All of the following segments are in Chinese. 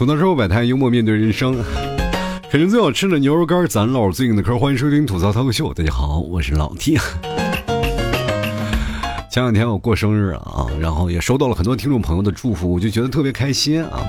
吐槽社会百态，幽默面对人生。肯定最好吃的牛肉干，咱唠最硬的嗑。欢迎收听吐槽脱口秀，大家好，我是老 T。前两天我过生日啊，然后也收到了很多听众朋友的祝福，我就觉得特别开心啊。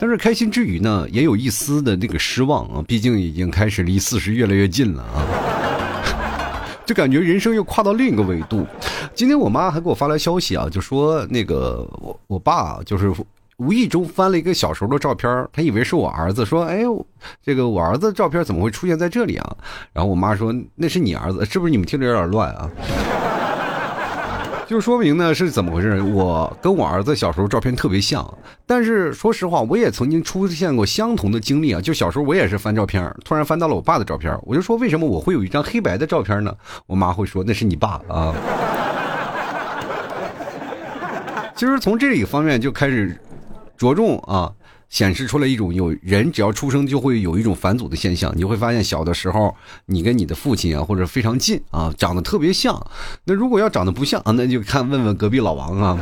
但是开心之余呢，也有一丝的那个失望啊，毕竟已经开始离四十越来越近了啊，就感觉人生又跨到另一个维度。今天我妈还给我发来消息啊，就说那个我我爸就是。无意中翻了一个小时候的照片，他以为是我儿子，说：“哎呦，这个我儿子的照片怎么会出现在这里啊？”然后我妈说：“那是你儿子，是不是你们听着有点乱啊？” 就说明呢是怎么回事？我跟我儿子小时候照片特别像，但是说实话，我也曾经出现过相同的经历啊。就小时候我也是翻照片，突然翻到了我爸的照片，我就说：“为什么我会有一张黑白的照片呢？”我妈会说：“那是你爸啊。”其实从这一方面就开始。着重啊，显示出了一种有人只要出生就会有一种返祖的现象。你会发现小的时候你跟你的父亲啊或者非常近啊，长得特别像。那如果要长得不像啊，那就看问问隔壁老王啊。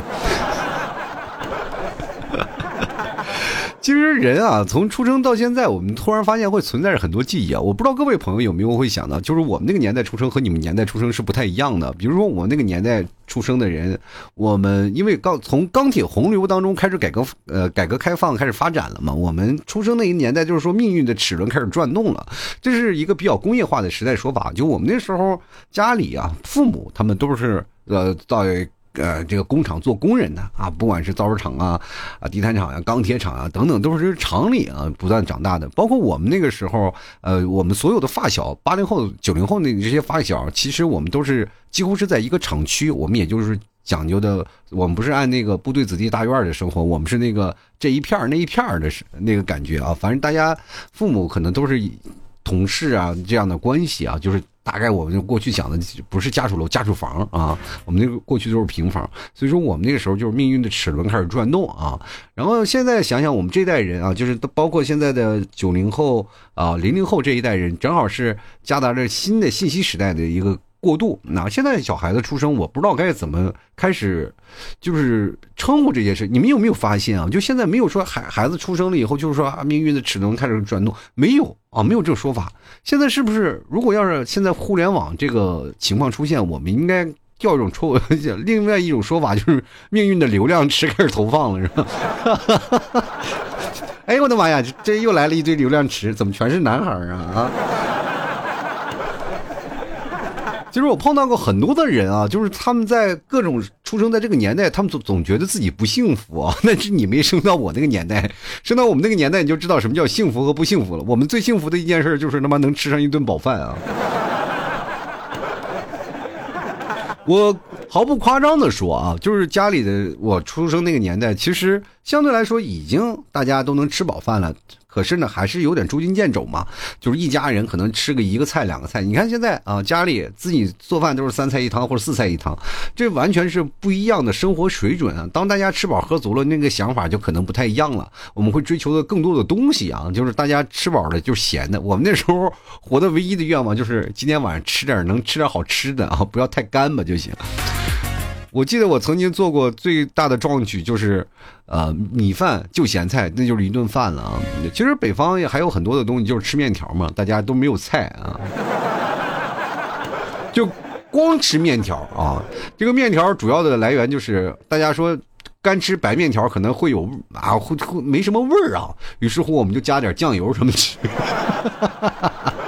其实人啊，从出生到现在，我们突然发现会存在着很多记忆啊。我不知道各位朋友有没有会想到，就是我们那个年代出生和你们年代出生是不太一样的。比如说我那个年代出生的人，我们因为钢从钢铁洪流当中开始改革呃改革开放开始发展了嘛，我们出生那一年代就是说命运的齿轮开始转动了，这是一个比较工业化的时代说法。就我们那时候家里啊，父母他们都是呃在。呃，这个工厂做工人的啊，不管是造纸厂啊、啊地毯厂呀、钢铁厂啊等等，都是厂里啊不断长大的。包括我们那个时候，呃，我们所有的发小，八零后、九零后那这些发小，其实我们都是几乎是在一个厂区。我们也就是讲究的，我们不是按那个部队子弟大院的生活，我们是那个这一片那一片的那个感觉啊。反正大家父母可能都是同事啊这样的关系啊，就是。大概我们过去讲的不是家属楼、家属房啊，我们那个过去都是平房，所以说我们那个时候就是命运的齿轮开始转动啊。然后现在想想，我们这代人啊，就是包括现在的九零后啊、零零后这一代人，正好是夹杂着新的信息时代的一个。过度，那现在小孩子出生，我不知道该怎么开始，就是称呼这件事。你们有没有发现啊？就现在没有说孩孩子出生了以后，就是说啊，命运的齿轮开始转动，没有啊，没有这个说法。现在是不是？如果要是现在互联网这个情况出现，我们应该叫一种抽，另外一种说法就是命运的流量池开始投放了，是吧？哎呦，我的妈呀，这又来了一堆流量池，怎么全是男孩啊？啊！其实我碰到过很多的人啊，就是他们在各种出生在这个年代，他们总总觉得自己不幸福啊。那是你没生到我那个年代，生到我们那个年代，你就知道什么叫幸福和不幸福了。我们最幸福的一件事就是他妈能吃上一顿饱饭啊。我毫不夸张的说啊，就是家里的我出生那个年代，其实相对来说已经大家都能吃饱饭了。可是呢，还是有点捉襟见肘嘛，就是一家人可能吃个一个菜两个菜。你看现在啊，家里自己做饭都是三菜一汤或者四菜一汤，这完全是不一样的生活水准啊。当大家吃饱喝足了，那个想法就可能不太一样了。我们会追求的更多的东西啊，就是大家吃饱了就闲的。我们那时候活的唯一的愿望就是今天晚上吃点能吃点好吃的啊，不要太干吧就行。我记得我曾经做过最大的壮举，就是，呃，米饭就咸菜，那就是一顿饭了啊。其实北方也还有很多的东西，就是吃面条嘛，大家都没有菜啊，就光吃面条啊。这个面条主要的来源就是大家说干吃白面条可能会有啊会会没什么味儿啊，于是乎我们就加点酱油什么吃。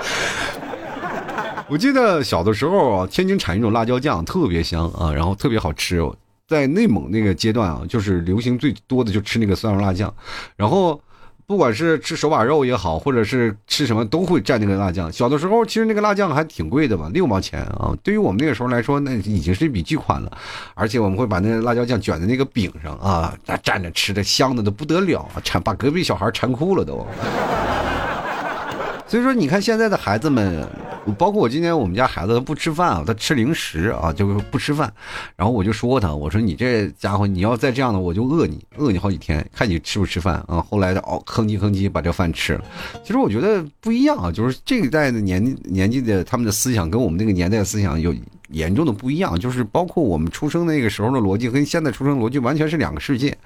我记得小的时候啊，天津产一种辣椒酱特别香啊，然后特别好吃。在内蒙那个阶段啊，就是流行最多的就吃那个蒜蓉辣酱，然后不管是吃手把肉也好，或者是吃什么都会蘸那个辣酱。小的时候其实那个辣酱还挺贵的嘛，六毛钱啊。对于我们那个时候来说，那已经是一笔巨款了。而且我们会把那个辣椒酱卷在那个饼上啊，那蘸着吃的香的都不得了，馋把隔壁小孩馋哭了都。所以说，你看现在的孩子们，包括我今天我们家孩子，他不吃饭啊，他吃零食啊，就是不吃饭。然后我就说他，我说你这家伙，你要再这样的，我就饿你，饿你好几天，看你吃不吃饭啊。后来的哦，吭叽吭叽把这饭吃了。其实我觉得不一样啊，就是这一代的年年纪的他们的思想跟我们那个年代的思想有严重的不一样，就是包括我们出生那个时候的逻辑跟现在出生逻辑完全是两个世界。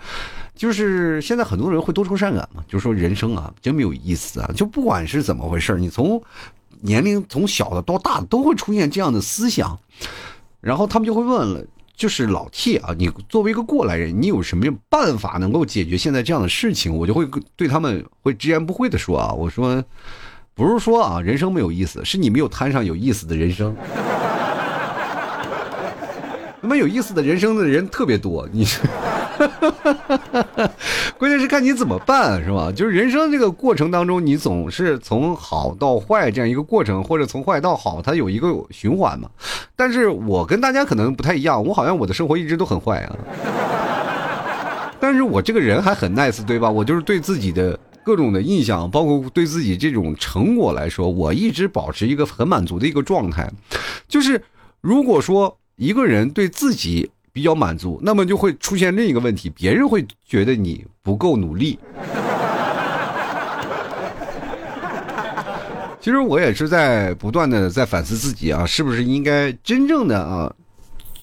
就是现在很多人会多愁善感嘛，就说人生啊真没有意思啊，就不管是怎么回事，你从年龄从小的到大的都会出现这样的思想，然后他们就会问了。就是老 T 啊，你作为一个过来人，你有什么办法能够解决现在这样的事情？我就会对他们会直言不讳的说啊，我说，不是说啊，人生没有意思，是你没有摊上有意思的人生。那么有意思的人生的人特别多，你。关键是看你怎么办，是吧？就是人生这个过程当中，你总是从好到坏这样一个过程，或者从坏到好，它有一个循环嘛。但是我跟大家可能不太一样，我好像我的生活一直都很坏啊。但是我这个人还很 nice，对吧？我就是对自己的各种的印象，包括对自己这种成果来说，我一直保持一个很满足的一个状态。就是如果说一个人对自己，比较满足，那么就会出现另一个问题，别人会觉得你不够努力。其实我也是在不断的在反思自己啊，是不是应该真正的啊。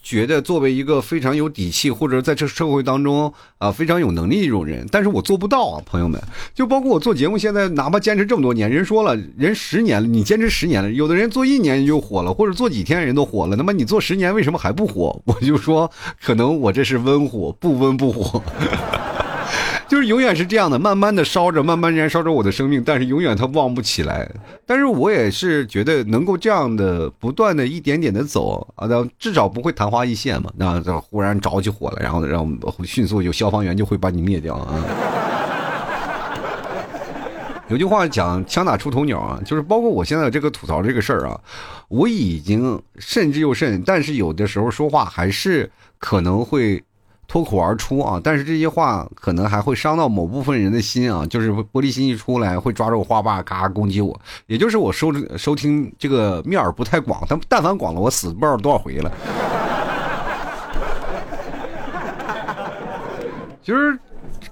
觉得作为一个非常有底气，或者在这社会当中啊非常有能力一种人，但是我做不到啊，朋友们。就包括我做节目，现在哪怕坚持这么多年，人说了，人十年了，你坚持十年了，有的人做一年就火了，或者做几天人都火了，那么你做十年为什么还不火？我就说，可能我这是温火，不温不火。就是永远是这样的，慢慢的烧着，慢慢燃烧着我的生命，但是永远它旺不起来。但是我也是觉得能够这样的不断的一点点的走啊，那至少不会昙花一现嘛。那这忽然着起火了，然后让迅速有消防员就会把你灭掉啊。有句话讲“枪打出头鸟”啊，就是包括我现在这个吐槽这个事儿啊，我已经慎之又慎，但是有的时候说话还是可能会。脱口而出啊！但是这些话可能还会伤到某部分人的心啊，就是玻璃心一出来会抓着我话把嘎攻击我。也就是我收收听这个面儿不太广，但但凡广了，我死不知道多少回了。其实。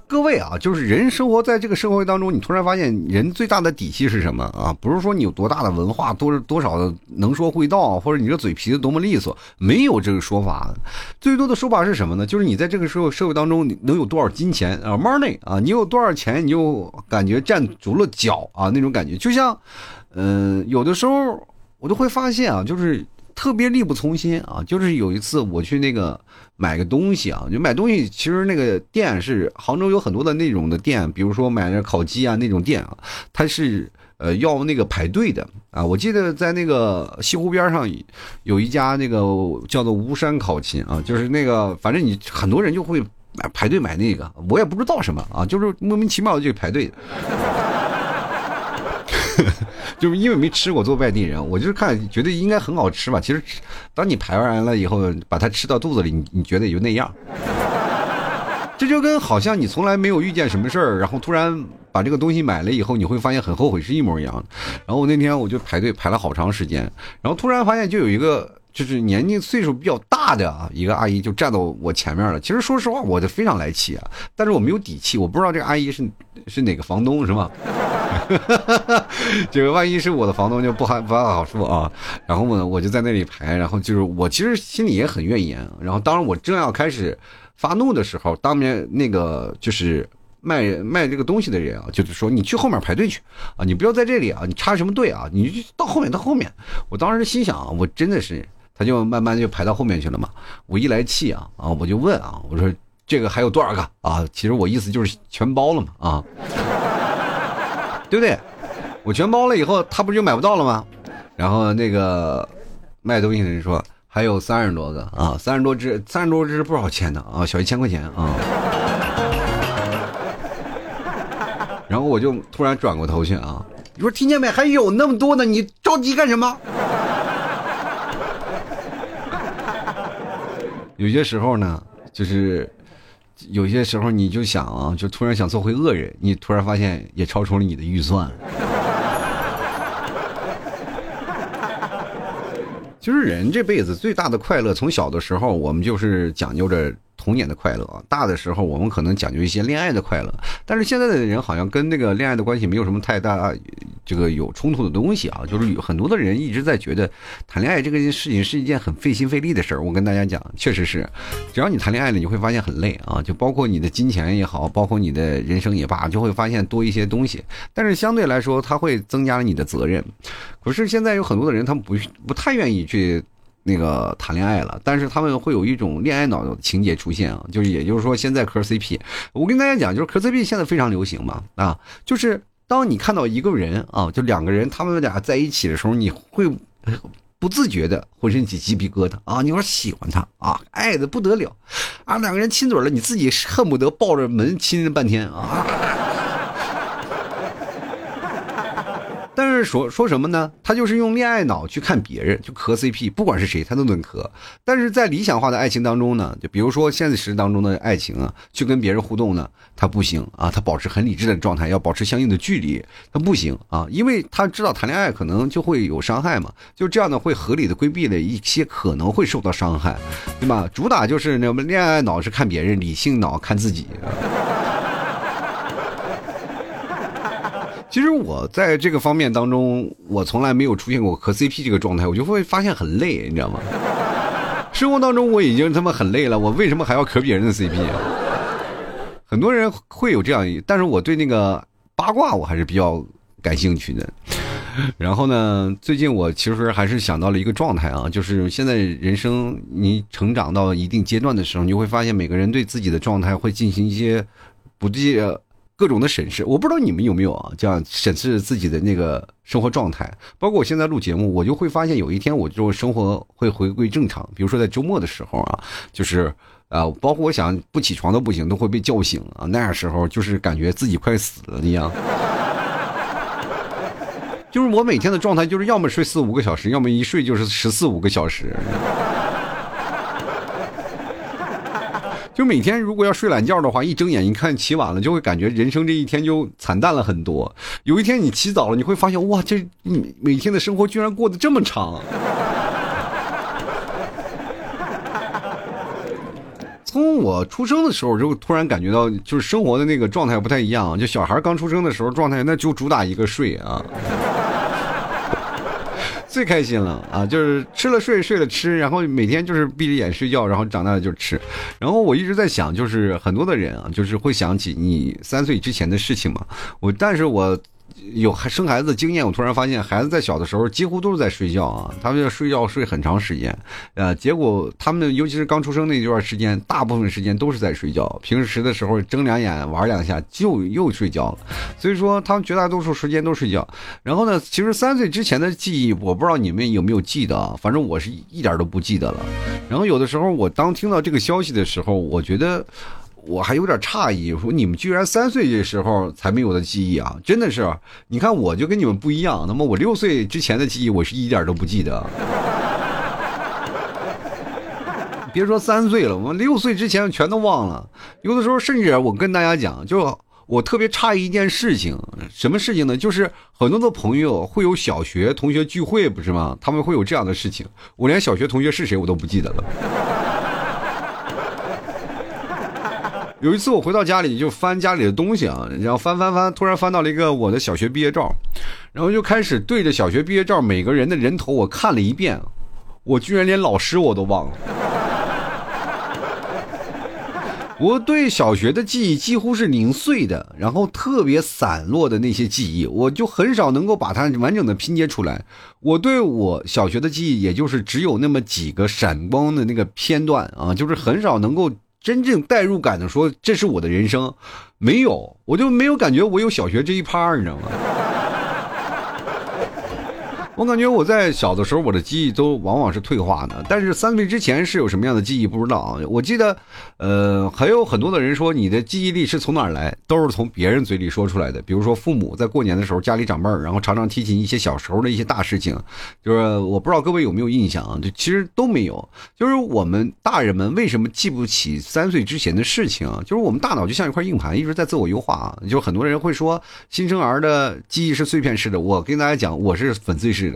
各位啊，就是人生活在这个社会当中，你突然发现人最大的底气是什么啊？不是说你有多大的文化，多多少的能说会道，或者你这嘴皮子多么利索，没有这个说法。最多的说法是什么呢？就是你在这个社会社会当中，你能有多少金钱啊，money 啊，你有多少钱，你就感觉站足了脚啊，那种感觉。就像，嗯，有的时候我都会发现啊，就是。特别力不从心啊！就是有一次我去那个买个东西啊，就买东西，其实那个店是杭州有很多的那种的店，比如说买那烤鸡啊那种店啊，它是呃要那个排队的啊。我记得在那个西湖边上有一家那个叫做巫山烤禽啊，就是那个反正你很多人就会买排队买那个，我也不知道什么啊，就是莫名其妙就排队。就是因为没吃过，做外地人，我就是看觉得应该很好吃吧。其实，当你排完了以后，把它吃到肚子里，你你觉得也就那样。这就跟好像你从来没有遇见什么事儿，然后突然把这个东西买了以后，你会发现很后悔是一模一样的。然后我那天我就排队排了好长时间，然后突然发现就有一个就是年纪岁数比较大的啊一个阿姨就站到我前面了。其实说实话，我就非常来气啊，但是我没有底气，我不知道这个阿姨是是哪个房东是吗？这个万一是我的房东就不好不好说啊。然后呢，我就在那里排，然后就是我其实心里也很怨言。然后当我正要开始发怒的时候，当面那个就是卖卖这个东西的人啊，就是说你去后面排队去啊，你不要在这里啊，你插什么队啊？你就到后面到后面。我当时心想，我真的是，他就慢慢就排到后面去了嘛。我一来气啊啊，我就问啊，我说这个还有多少个啊？其实我意思就是全包了嘛啊。对不对？我全包了以后，他不就买不到了吗？然后那个卖东西的人说还有三十多个啊，三十多只，三十多只不少钱的啊，小一千块钱啊。然后我就突然转过头去啊，你说听见没？还有那么多呢，你着急干什么？有些时候呢，就是。有些时候你就想啊，就突然想做回恶人，你突然发现也超出了你的预算。就是人这辈子最大的快乐，从小的时候我们就是讲究着童年的快乐，大的时候我们可能讲究一些恋爱的快乐。但是现在的人好像跟那个恋爱的关系没有什么太大这个有冲突的东西啊，就是有很多的人一直在觉得谈恋爱这个事情是一件很费心费力的事儿。我跟大家讲，确实是，只要你谈恋爱了，你会发现很累啊，就包括你的金钱也好，包括你的人生也罢，就会发现多一些东西。但是相对来说，它会增加了你的责任。可是现在有很多的人，他们不不太愿意去。那个谈恋爱了，但是他们会有一种恋爱脑的情节出现啊，就是也就是说现在磕 CP，我跟大家讲，就是磕 CP 现在非常流行嘛啊，就是当你看到一个人啊，就两个人他们俩在一起的时候，你会不自觉的浑身起鸡皮疙瘩啊，你说喜欢他啊，爱的不得了啊，两个人亲嘴了，你自己恨不得抱着门亲了半天啊。但是说说什么呢？他就是用恋爱脑去看别人，就磕 CP，不管是谁，他都能磕。但是在理想化的爱情当中呢，就比如说现实当中的爱情啊，去跟别人互动呢，他不行啊，他保持很理智的状态，要保持相应的距离，他不行啊，因为他知道谈恋爱可能就会有伤害嘛，就这样呢，会合理的规避了一些可能会受到伤害，对吧？主打就是那么恋爱脑是看别人，理性脑看自己。其实我在这个方面当中，我从来没有出现过磕 CP 这个状态，我就会发现很累，你知道吗？生活当中我已经他妈很累了，我为什么还要磕别人的 CP？很多人会有这样，但是我对那个八卦我还是比较感兴趣的。然后呢，最近我其实还是想到了一个状态啊，就是现在人生你成长到一定阶段的时候，你会发现每个人对自己的状态会进行一些不计。各种的审视，我不知道你们有没有啊？这样审视自己的那个生活状态，包括我现在录节目，我就会发现有一天我就生活会回归正常。比如说在周末的时候啊，就是啊，包括我想不起床都不行，都会被叫醒啊。那时候就是感觉自己快死了一样。就是我每天的状态就是要么睡四五个小时，要么一睡就是十四五个小时。就每天如果要睡懒觉的话，一睁眼一看起晚了，就会感觉人生这一天就惨淡了很多。有一天你起早了，你会发现哇，这每天的生活居然过得这么长。从我出生的时候就突然感觉到，就是生活的那个状态不太一样。就小孩刚出生的时候状态，那就主打一个睡啊。最开心了啊！就是吃了睡，睡了吃，然后每天就是闭着眼睡觉，然后长大了就吃。然后我一直在想，就是很多的人啊，就是会想起你三岁之前的事情嘛。我，但是我。有生孩子的经验，我突然发现，孩子在小的时候几乎都是在睡觉啊，他们要睡觉睡很长时间，呃，结果他们尤其是刚出生那段时间，大部分时间都是在睡觉，平时的时候睁两眼玩两下就又睡觉了，所以说他们绝大多数时间都睡觉。然后呢，其实三岁之前的记忆，我不知道你们有没有记得啊，反正我是一点都不记得了。然后有的时候我当听到这个消息的时候，我觉得。我还有点诧异，说你们居然三岁的时候才没有的记忆啊！真的是，你看我就跟你们不一样。那么我六岁之前的记忆，我是一点都不记得。别说三岁了，我六岁之前全都忘了。有的时候甚至我跟大家讲，就我特别诧异一件事情，什么事情呢？就是很多的朋友会有小学同学聚会，不是吗？他们会有这样的事情，我连小学同学是谁我都不记得了。有一次我回到家里就翻家里的东西啊，然后翻翻翻，突然翻到了一个我的小学毕业照，然后就开始对着小学毕业照每个人的人头我看了一遍，我居然连老师我都忘了。我对小学的记忆几乎是零碎的，然后特别散落的那些记忆，我就很少能够把它完整的拼接出来。我对我小学的记忆，也就是只有那么几个闪光的那个片段啊，就是很少能够。真正代入感的说，这是我的人生，没有，我就没有感觉我有小学这一趴你知道吗？我感觉我在小的时候，我的记忆都往往是退化的。但是三岁之前是有什么样的记忆，不知道啊。我记得，呃，还有很多的人说你的记忆力是从哪儿来，都是从别人嘴里说出来的。比如说父母在过年的时候，家里长辈儿，然后常常提起一些小时候的一些大事情，就是我不知道各位有没有印象啊？就其实都没有。就是我们大人们为什么记不起三岁之前的事情？就是我们大脑就像一块硬盘，一直在自我优化啊。就很多人会说新生儿的记忆是碎片式的，我跟大家讲，我是粉碎式。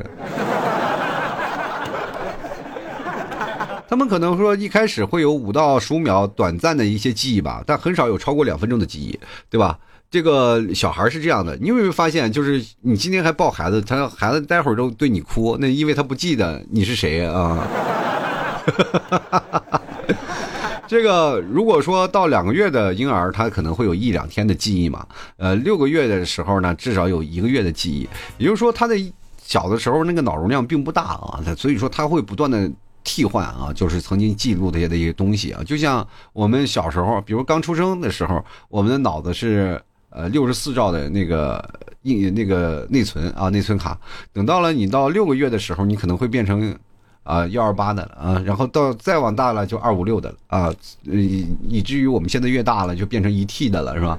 他们可能说一开始会有五到十五秒短暂的一些记忆吧，但很少有超过两分钟的记忆，对吧？这个小孩是这样的，你有没有发现，就是你今天还抱孩子，他孩子待会儿都对你哭，那因为他不记得你是谁啊。这个如果说到两个月的婴儿，他可能会有一两天的记忆嘛，呃，六个月的时候呢，至少有一个月的记忆，也就是说他的小的时候那个脑容量并不大啊，所以说他会不断的替换啊，就是曾经记录这些的一些东西啊，就像我们小时候，比如刚出生的时候，我们的脑子是。呃，六十四兆的那个硬那个内存啊，内存卡，等到了你到六个月的时候，你可能会变成啊幺二八的了啊，然后到再往大了就二五六的了啊，以以至于我们现在越大了就变成一 T 的了，是吧？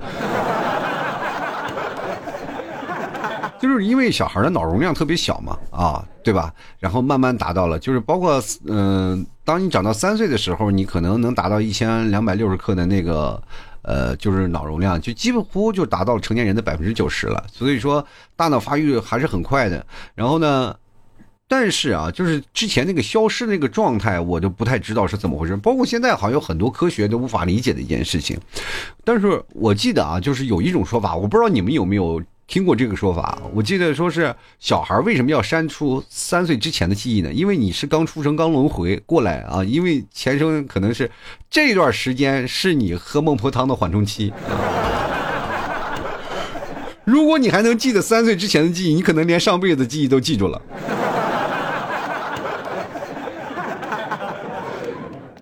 就是因为小孩的脑容量特别小嘛，啊，对吧？然后慢慢达到了，就是包括嗯，当你长到三岁的时候，你可能能达到一千两百六十克的那个。呃，就是脑容量就几乎就达到成年人的百分之九十了，所以说大脑发育还是很快的。然后呢，但是啊，就是之前那个消失那个状态，我就不太知道是怎么回事。包括现在好像有很多科学都无法理解的一件事情。但是我记得啊，就是有一种说法，我不知道你们有没有。听过这个说法，我记得说是小孩为什么要删除三岁之前的记忆呢？因为你是刚出生、刚轮回过来啊，因为前生可能是这段时间是你喝孟婆汤的缓冲期。如果你还能记得三岁之前的记忆，你可能连上辈子记忆都记住了。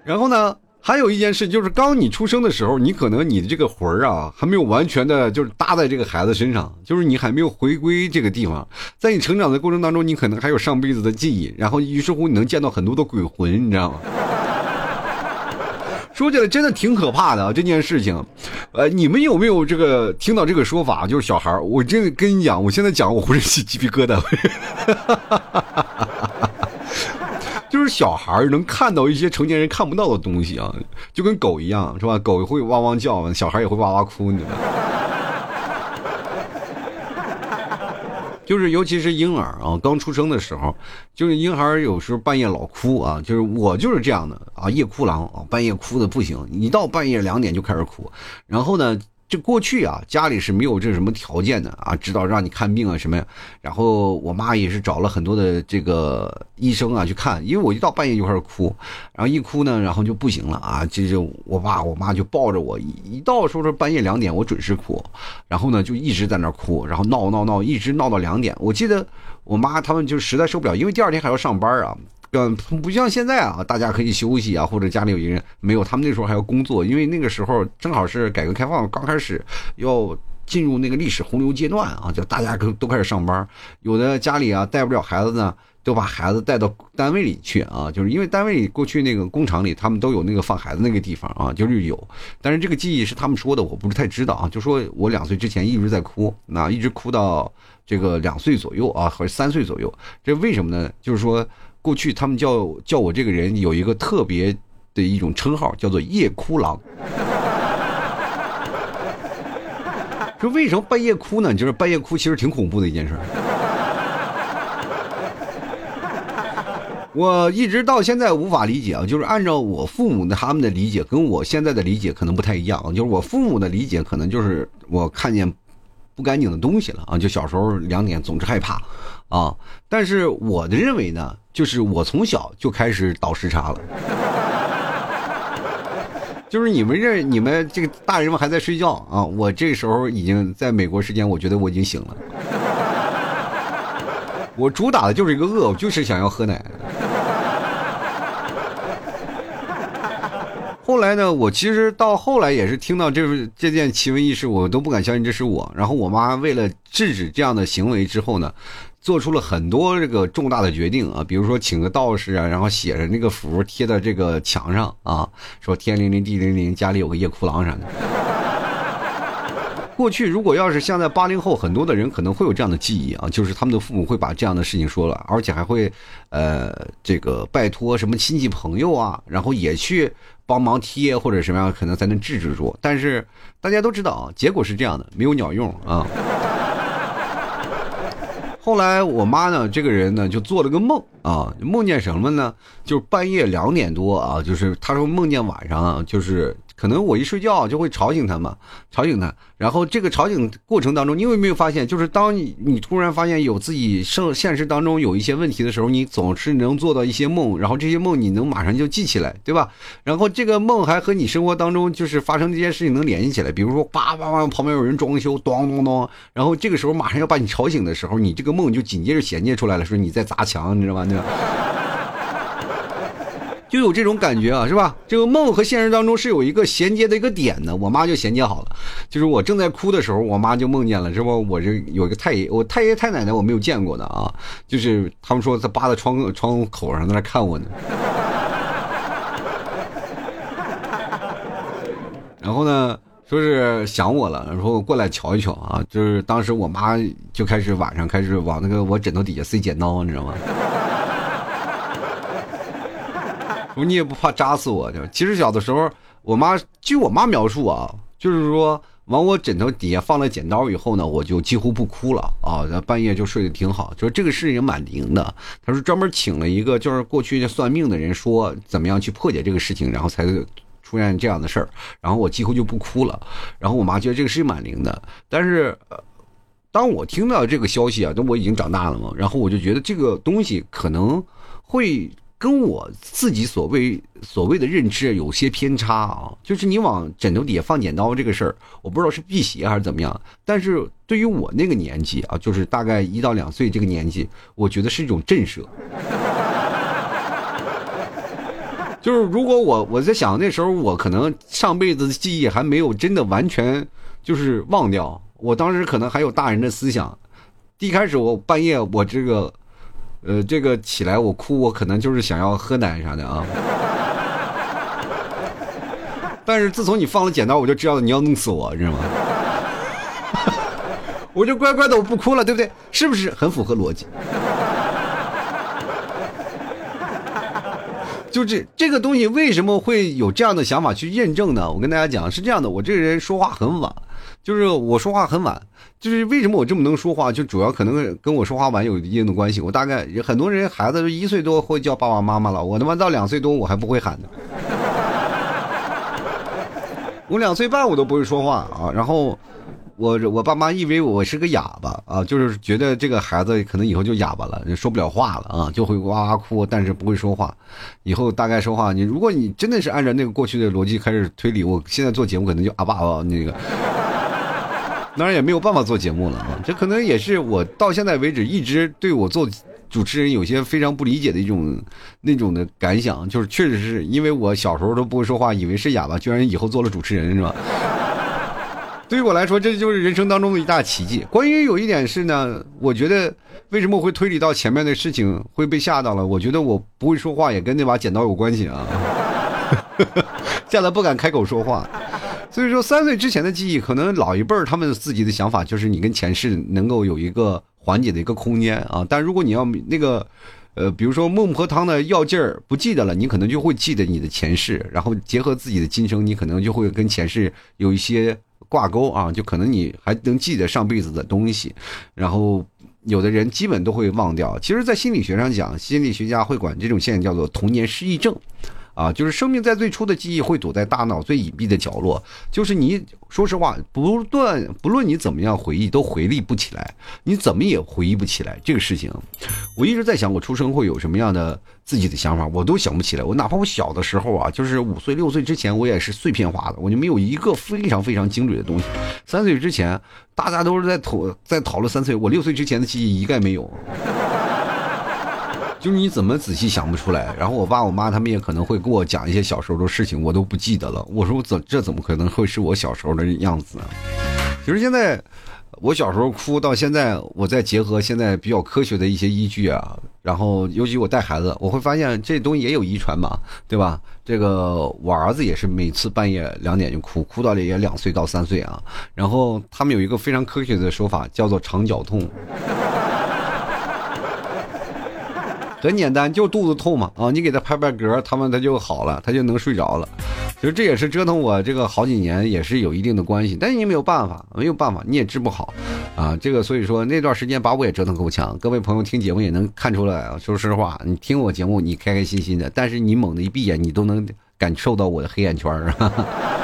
然后呢？还有一件事，就是刚你出生的时候，你可能你的这个魂儿啊，还没有完全的，就是搭在这个孩子身上，就是你还没有回归这个地方。在你成长的过程当中，你可能还有上辈子的记忆，然后于是乎你能见到很多的鬼魂，你知道吗？说起来真的挺可怕的啊这件事情。呃，你们有没有这个听到这个说法？就是小孩，我真的跟你讲，我现在讲我浑身起鸡皮疙瘩。就是小孩能看到一些成年人看不到的东西啊，就跟狗一样，是吧？狗会汪汪叫，小孩也会哇哇哭，你知道吗？就是尤其是婴儿啊，刚出生的时候，就是婴孩有时候半夜老哭啊，就是我就是这样的啊，夜哭狼啊，半夜哭的不行，一到半夜两点就开始哭，然后呢。就过去啊，家里是没有这什么条件的啊，知道让你看病啊什么呀。然后我妈也是找了很多的这个医生啊去看，因为我一到半夜就开始哭，然后一哭呢，然后就不行了啊。这就我爸我妈就抱着我，一到说是半夜两点，我准时哭，然后呢就一直在那哭，然后闹闹闹，一直闹到两点。我记得我妈他们就实在受不了，因为第二天还要上班啊。嗯，不像现在啊，大家可以休息啊，或者家里有一个人没有，他们那时候还要工作，因为那个时候正好是改革开放刚开始，要进入那个历史洪流阶段啊，就大家都都开始上班，有的家里啊带不了孩子呢，都把孩子带到单位里去啊，就是因为单位里过去那个工厂里，他们都有那个放孩子那个地方啊，就是有，但是这个记忆是他们说的，我不是太知道啊，就说我两岁之前一直在哭，那一直哭到这个两岁左右啊，或者三岁左右，这为什么呢？就是说。过去他们叫叫我这个人有一个特别的一种称号，叫做夜哭狼。说为什么半夜哭呢？就是半夜哭其实挺恐怖的一件事。我一直到现在无法理解啊，就是按照我父母的他们的理解，跟我现在的理解可能不太一样啊。就是我父母的理解可能就是我看见不干净的东西了啊，就小时候两点总是害怕。啊，但是我的认为呢，就是我从小就开始倒时差了，就是你们这你们这个大人们还在睡觉啊，我这时候已经在美国时间，我觉得我已经醒了。我主打的就是一个饿，我就是想要喝奶。后来呢，我其实到后来也是听到这这件奇闻异事，我都不敢相信这是我。然后我妈为了制止这样的行为之后呢。做出了很多这个重大的决定啊，比如说请个道士啊，然后写着那个符贴在这个墙上啊，说天灵灵地灵灵，家里有个夜哭郎啥的。过去如果要是像在八零后，很多的人可能会有这样的记忆啊，就是他们的父母会把这样的事情说了，而且还会呃这个拜托什么亲戚朋友啊，然后也去帮忙贴或者什么样，可能才能制止住。但是大家都知道啊，结果是这样的，没有鸟用啊。后来我妈呢，这个人呢就做了个梦啊，梦见什么呢？就是半夜两点多啊，就是她说梦见晚上啊，就是。可能我一睡觉就会吵醒他嘛，吵醒他。然后这个吵醒过程当中，你有没有发现，就是当你你突然发现有自己生现实当中有一些问题的时候，你总是能做到一些梦，然后这些梦你能马上就记起来，对吧？然后这个梦还和你生活当中就是发生这些事情能联系起来，比如说叭叭叭旁边有人装修，咚咚咚，然后这个时候马上要把你吵醒的时候，你这个梦就紧接着衔接出来了，说你在砸墙，你知道吧？就有这种感觉啊，是吧？这个梦和现实当中是有一个衔接的一个点的，我妈就衔接好了。就是我正在哭的时候，我妈就梦见了，是不？我这有一个太爷，我太爷太奶奶我没有见过的啊，就是他们说他扒在窗窗口上在那 看我呢。然后呢，说是想我了，然后过来瞧一瞧啊。就是当时我妈就开始晚上开始往那个我枕头底下塞剪刀，你知道吗？你也不怕扎死我？其实小的时候，我妈据我妈描述啊，就是说往我枕头底下放了剪刀以后呢，我就几乎不哭了啊，半夜就睡得挺好。就是这个事情蛮灵的。他说专门请了一个就是过去算命的人说怎么样去破解这个事情，然后才出现这样的事儿。然后我几乎就不哭了。然后我妈觉得这个事情蛮灵的。但是当我听到这个消息啊，都我已经长大了嘛，然后我就觉得这个东西可能会。跟我自己所谓所谓的认知有些偏差啊，就是你往枕头底下放剪刀这个事儿，我不知道是辟邪还是怎么样。但是对于我那个年纪啊，就是大概一到两岁这个年纪，我觉得是一种震慑。就是如果我我在想那时候我可能上辈子的记忆还没有真的完全就是忘掉，我当时可能还有大人的思想。一开始我半夜我这个。呃，这个起来我哭，我可能就是想要喝奶啥的啊。但是自从你放了剪刀，我就知道你要弄死我，知道吗？我就乖乖的，我不哭了，对不对？是不是很符合逻辑？就这这个东西为什么会有这样的想法去验证呢？我跟大家讲是这样的，我这个人说话很晚，就是我说话很晚。就是为什么我这么能说话，就主要可能跟我说话晚有一定的关系。我大概很多人孩子一岁多会叫爸爸妈妈了，我他妈到两岁多我还不会喊呢。我两岁半我都不会说话啊，然后我我爸妈以为我是个哑巴啊，就是觉得这个孩子可能以后就哑巴了，说不了话了啊，就会哇哇哭，但是不会说话。以后大概说话，你如果你真的是按照那个过去的逻辑开始推理，我现在做节目可能就啊爸爸那个。当然也没有办法做节目了啊！这可能也是我到现在为止一直对我做主持人有些非常不理解的一种那种的感想，就是确实是因为我小时候都不会说话，以为是哑巴，居然以后做了主持人，是吧？对于我来说，这就是人生当中的一大奇迹。关于有一点是呢，我觉得为什么会推理到前面的事情会被吓到了？我觉得我不会说话也跟那把剪刀有关系啊，吓得不敢开口说话。所以说，三岁之前的记忆，可能老一辈儿他们自己的想法就是你跟前世能够有一个缓解的一个空间啊。但如果你要那个，呃，比如说孟婆汤的药劲儿不记得了，你可能就会记得你的前世，然后结合自己的今生，你可能就会跟前世有一些挂钩啊，就可能你还能记得上辈子的东西。然后有的人基本都会忘掉。其实，在心理学上讲，心理学家会管这种现象叫做童年失忆症。啊，就是生命在最初的记忆会躲在大脑最隐蔽的角落，就是你说实话，不断不论你怎么样回忆，都回忆不起来，你怎么也回忆不起来这个事情。我一直在想，我出生会有什么样的自己的想法，我都想不起来。我哪怕我小的时候啊，就是五岁六岁之前，我也是碎片化的，我就没有一个非常非常精准的东西。三岁之前，大家都是在讨在讨论三岁，我六岁之前的记忆一概没有。就是你怎么仔细想不出来，然后我爸我妈他们也可能会跟我讲一些小时候的事情，我都不记得了。我说我怎这怎么可能会是我小时候的样子呢？其实现在我小时候哭到现在，我再结合现在比较科学的一些依据啊，然后尤其我带孩子，我会发现这东西也有遗传嘛，对吧？这个我儿子也是每次半夜两点就哭，哭到了也两岁到三岁啊。然后他们有一个非常科学的说法，叫做肠绞痛。很简单，就肚子痛嘛啊！你给他拍拍嗝，他们他就好了，他就能睡着了。其实这也是折腾我这个好几年，也是有一定的关系。但是你没有办法，没有办法，你也治不好啊。这个所以说那段时间把我也折腾够呛。各位朋友听节目也能看出来啊，说实话，你听我节目你开开心心的，但是你猛的一闭眼，你都能感受到我的黑眼圈儿。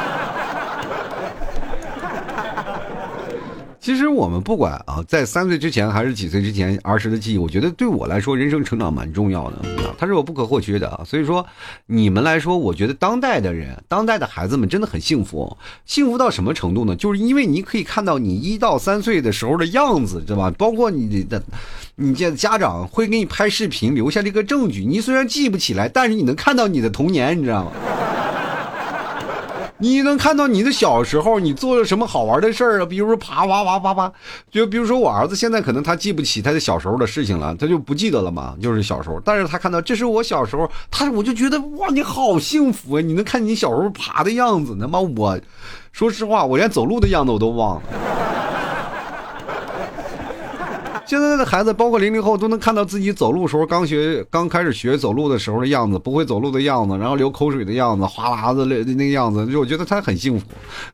其实我们不管啊，在三岁之前还是几岁之前，儿时的记忆，我觉得对我来说，人生成长蛮重要的啊，它是我不可或缺的啊。所以说，你们来说，我觉得当代的人，当代的孩子们真的很幸福，幸福到什么程度呢？就是因为你可以看到你一到三岁的时候的样子，知道吧？包括你的，你家家长会给你拍视频，留下这个证据。你虽然记不起来，但是你能看到你的童年，你知道吗？你能看到你的小时候，你做了什么好玩的事儿啊？比如说爬哇哇哇哇，就比如说我儿子现在可能他记不起他的小时候的事情了，他就不记得了嘛，就是小时候。但是他看到这是我小时候，他我就觉得哇，你好幸福啊！你能看你小时候爬的样子，那么我，说实话，我连走路的样子我都忘了。现在的孩子，包括零零后，都能看到自己走路时候刚学、刚开始学走路的时候的样子，不会走路的样子，然后流口水的样子，哗啦子那那个样子，就我觉得他很幸福，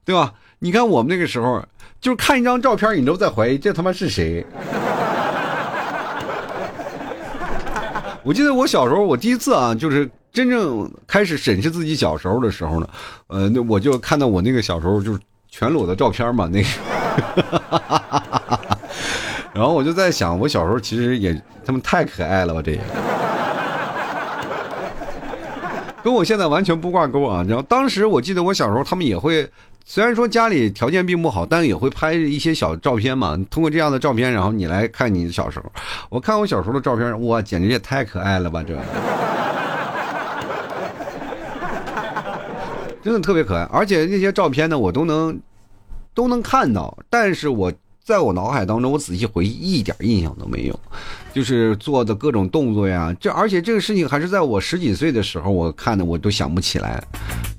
对吧？你看我们那个时候，就是看一张照片，你都在怀疑这他妈是谁。我记得我小时候，我第一次啊，就是真正开始审视自己小时候的时候呢，呃，那我就看到我那个小时候就是全裸的照片嘛，那个。然后我就在想，我小时候其实也他们太可爱了吧，这也跟我现在完全不挂钩啊。然后当时我记得我小时候，他们也会，虽然说家里条件并不好，但也会拍一些小照片嘛。通过这样的照片，然后你来看你小时候。我看我小时候的照片，哇，简直也太可爱了吧，这 真的特别可爱。而且那些照片呢，我都能都能看到，但是我。在我脑海当中，我仔细回忆，一点印象都没有，就是做的各种动作呀，这而且这个事情还是在我十几岁的时候我看的，我都想不起来。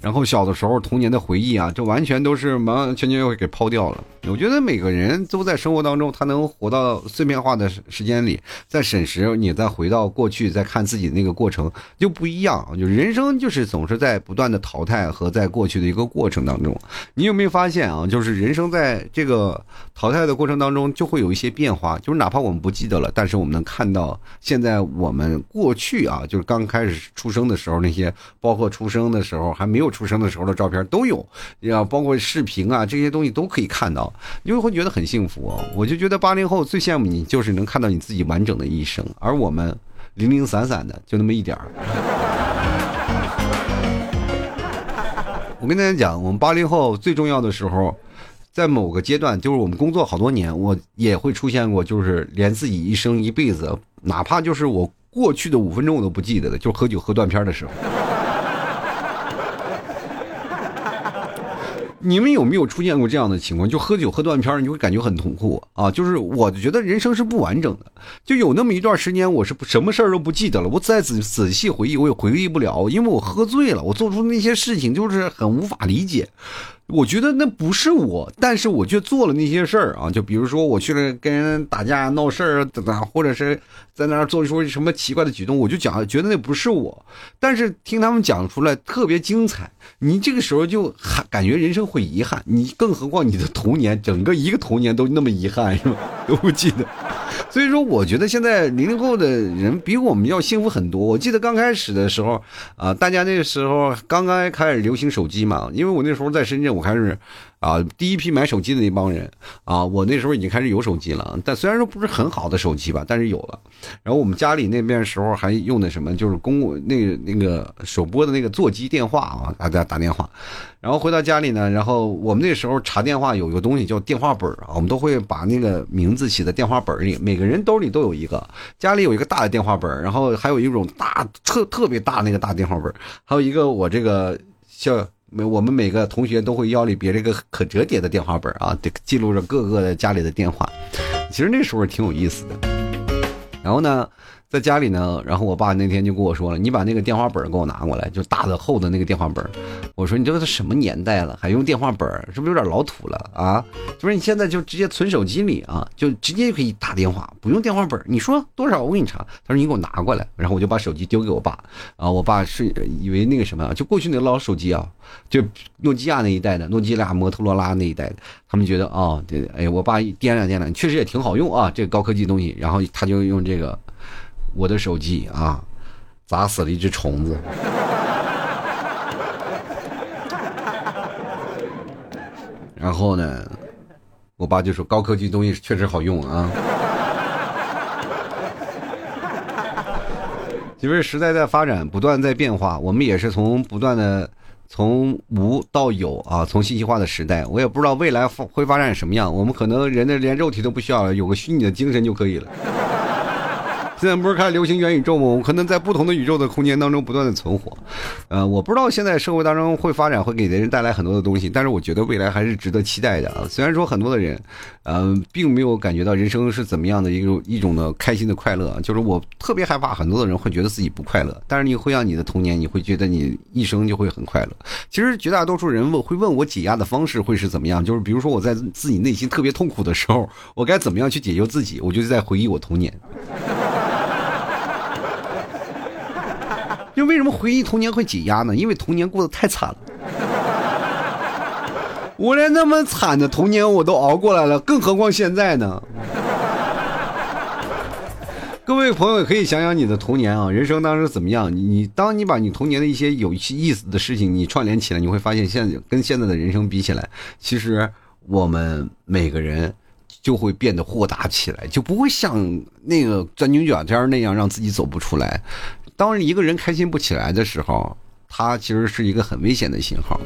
然后小的时候童年的回忆啊，这完全都是完完全全又给抛掉了。我觉得每个人都在生活当中，他能活到碎片化的时间里，在审时，你再回到过去，再看自己那个过程就不一样。就人生就是总是在不断的淘汰和在过去的一个过程当中。你有没有发现啊？就是人生在这个淘汰的过程当中，就会有一些变化。就是哪怕我们不记得了，但是我们能看到现在我们过去啊，就是刚开始出生的时候那些，包括出生的时候还没有。出生的时候的照片都有，要包括视频啊，这些东西都可以看到，你会会觉得很幸福。我就觉得八零后最羡慕你，就是能看到你自己完整的一生，而我们零零散散的就那么一点儿。我跟大家讲，我们八零后最重要的时候，在某个阶段，就是我们工作好多年，我也会出现过，就是连自己一生一辈子，哪怕就是我过去的五分钟我都不记得的，就喝酒喝断片的时候。你们有没有出现过这样的情况？就喝酒喝断片你会感觉很痛苦啊！就是我觉得人生是不完整的，就有那么一段时间，我是什么事儿都不记得了。我再仔仔细回忆，我也回忆不了，因为我喝醉了，我做出那些事情就是很无法理解。我觉得那不是我，但是我却做了那些事儿啊！就比如说我去了跟人打架闹事儿啊，或者是在那儿做出什么奇怪的举动，我就讲觉得那不是我，但是听他们讲出来特别精彩。你这个时候就还感觉人生会遗憾，你更何况你的童年，整个一个童年都那么遗憾是吧？都不记得。所以说，我觉得现在零零后的人比我们要幸福很多。我记得刚开始的时候啊，大家那个时候刚刚开始流行手机嘛，因为我那时候在深圳，我开始。啊，第一批买手机的那帮人啊，我那时候已经开始有手机了，但虽然说不是很好的手机吧，但是有了。然后我们家里那边时候还用的什么，就是公那个那个手拨的那个座机电话啊，大家打电话。然后回到家里呢，然后我们那时候查电话有一个东西叫电话本啊，我们都会把那个名字写在电话本里，每个人兜里都有一个。家里有一个大的电话本，然后还有一种大特特别大那个大电话本，还有一个我这个叫。每我们每个同学都会腰里别着一个 可折叠的电话本啊，得记录着各个的家里的电话。其实那时候挺有意思的。然后呢？在家里呢，然后我爸那天就跟我说了：“你把那个电话本给我拿过来，就大的厚的那个电话本。”我说：“你这个是什么年代了，还用电话本？是不是有点老土了啊？”就说：“你现在就直接存手机里啊，就直接就可以打电话，不用电话本。你说多少，我给你查。”他说：“你给我拿过来。”然后我就把手机丢给我爸。啊，我爸是以为那个什么，就过去那老手机啊，就诺基亚那一代的，诺基亚、摩托罗拉那一代的，他们觉得啊，对，哎，我爸掂量掂量，确实也挺好用啊，这个高科技东西。然后他就用这个。我的手机啊，砸死了一只虫子。然后呢，我爸就说高科技东西确实好用啊。因为时代在发展，不断在变化，我们也是从不断的从无到有啊，从信息化的时代，我也不知道未来会发展什么样。我们可能人的连肉体都不需要了，有个虚拟的精神就可以了。现在不是开始流行元宇宙吗？我可能在不同的宇宙的空间当中不断的存活。呃，我不知道现在社会当中会发展，会给人带来很多的东西，但是我觉得未来还是值得期待的啊。虽然说很多的人，呃，并没有感觉到人生是怎么样的一种一种的开心的快乐，就是我特别害怕很多的人会觉得自己不快乐。但是你会让你的童年，你会觉得你一生就会很快乐。其实绝大多数人问会问我解压的方式会是怎么样？就是比如说我在自己内心特别痛苦的时候，我该怎么样去解救自己？我就在回忆我童年。就为什么回忆童年会解压呢？因为童年过得太惨了，我连那么惨的童年我都熬过来了，更何况现在呢？各位朋友可以想想你的童年啊，人生当中怎么样？你当你把你童年的一些有意思的事情你串联起来，你会发现现在跟现在的人生比起来，其实我们每个人就会变得豁达起来，就不会像那个钻牛角尖那样让自己走不出来。当一个人开心不起来的时候，他其实是一个很危险的信号。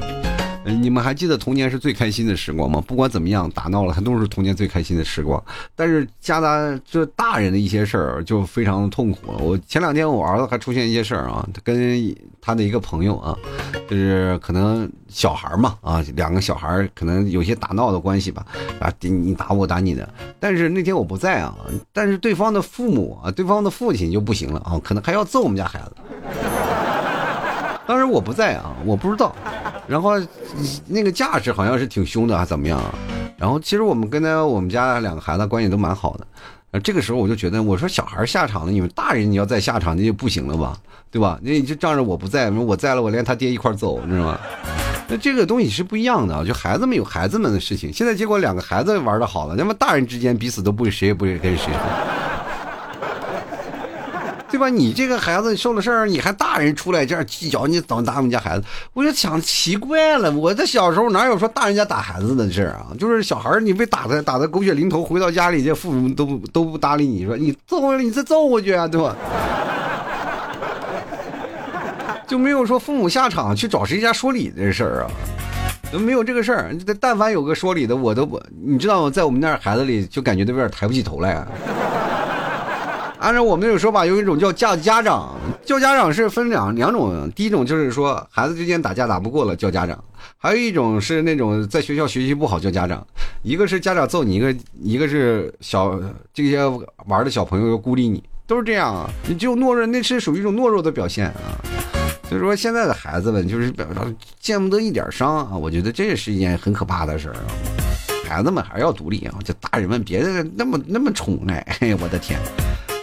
你们还记得童年是最开心的时光吗？不管怎么样，打闹了，它都是童年最开心的时光。但是夹杂这大人的一些事儿，就非常痛苦了。我前两天我儿子还出现一些事儿啊，他跟他的一个朋友啊，就是可能小孩嘛啊，两个小孩可能有些打闹的关系吧，啊，你打我打你的。但是那天我不在啊，但是对方的父母啊，对方的父亲就不行了啊，可能还要揍我们家孩子。当时我不在啊，我不知道。然后那个架势好像是挺凶的，还怎么样？然后其实我们跟他我们家两个孩子关系都蛮好的。这个时候我就觉得，我说小孩下场了，你们大人你要再下场那就不行了吧，对吧？那你就仗着我不在，我在了，我连他爹一块揍，你知道吗？那这个东西是不一样的，就孩子们有孩子们的事情。现在结果两个孩子玩的好了，那么大人之间彼此都不谁也不跟谁。对吧？你这个孩子受了事儿，你还大人出来这样计较，你怎么打我们家孩子？我就想奇怪了，我在小时候哪有说大人家打孩子的事儿啊？就是小孩你被打的打的狗血淋头，回到家里这父母都都不搭理你，说你揍回来你再揍回去啊，对吧？就没有说父母下场去找谁家说理的事儿啊？都没有这个事儿。但凡有个说理的，我都我你知道吗？在我们那儿孩子里就感觉都有点抬不起头来。啊按照我们那种说法，有一种叫叫家长，叫家长是分两两种。第一种就是说孩子之间打架打不过了叫家长，还有一种是那种在学校学习不好叫家长。一个是家长揍你，一个一个是小这些玩的小朋友要孤立你，都是这样啊。你就懦弱，那是属于一种懦弱的表现啊。所以说现在的孩子们就是表见不得一点伤啊，我觉得这也是一件很可怕的事儿啊。孩子们还是要独立啊，就大人们别那么那么宠爱，我的天。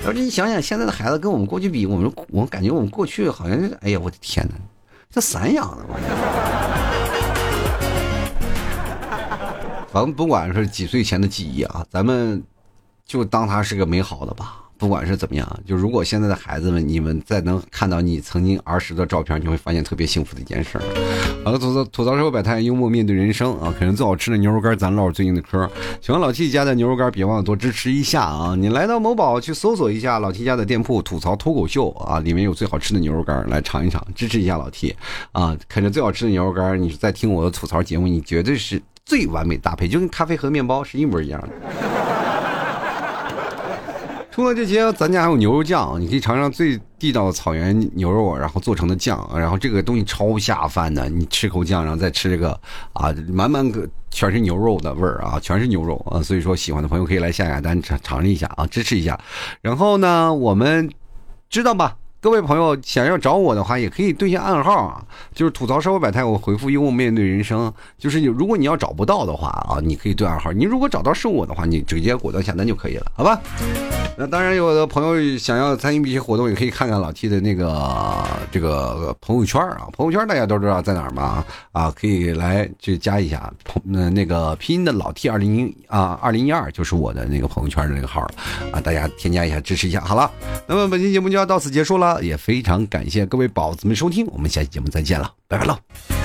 而且你想想，现在的孩子跟我们过去比，我们我感觉我们过去好像，哎呀，我的天哪，这散养的嘛。反正不管是几岁前的记忆啊，咱们就当他是个美好的吧。不管是怎么样，就如果现在的孩子们，你们再能看到你曾经儿时的照片，你会发现特别幸福的一件事。好了，吐槽吐槽社会百态，幽默面对人生啊！可能最好吃的牛肉干，咱唠最近的嗑。喜欢老 T 家的牛肉干，别忘了多支持一下啊！你来到某宝去搜索一下老 T 家的店铺，吐槽脱口秀啊，里面有最好吃的牛肉干，来尝一尝，支持一下老 T 啊！啃着最好吃的牛肉干，你在听我的吐槽节目，你绝对是最完美搭配，就跟咖啡和面包是一模一样的。除了这些，咱家还有牛肉酱，你可以尝尝最地道的草原牛肉，然后做成的酱，然后这个东西超下饭的。你吃口酱，然后再吃这个啊，满满个全是牛肉的味儿啊，全是牛肉啊。所以说，喜欢的朋友可以来下下单尝尝一下啊，支持一下。然后呢，我们知道吧？各位朋友想要找我的话，也可以对一下暗号啊，就是吐槽社会百态，我回复幽默面对人生。就是你如果你要找不到的话啊，你可以对暗号。你如果找到是我的话，你直接果断下单就可以了，好吧？那当然，有的朋友想要参与一些活动，也可以看看老 T 的那个这个朋友圈啊。朋友圈大家都知道在哪儿吗？啊，可以来去加一下，那那个拼音的老 T 二零一啊二零一二就是我的那个朋友圈的那个号啊，大家添加一下支持一下。好了，那么本期节目就要到此结束了。也非常感谢各位宝子们收听，我们下期节目再见了，拜拜喽。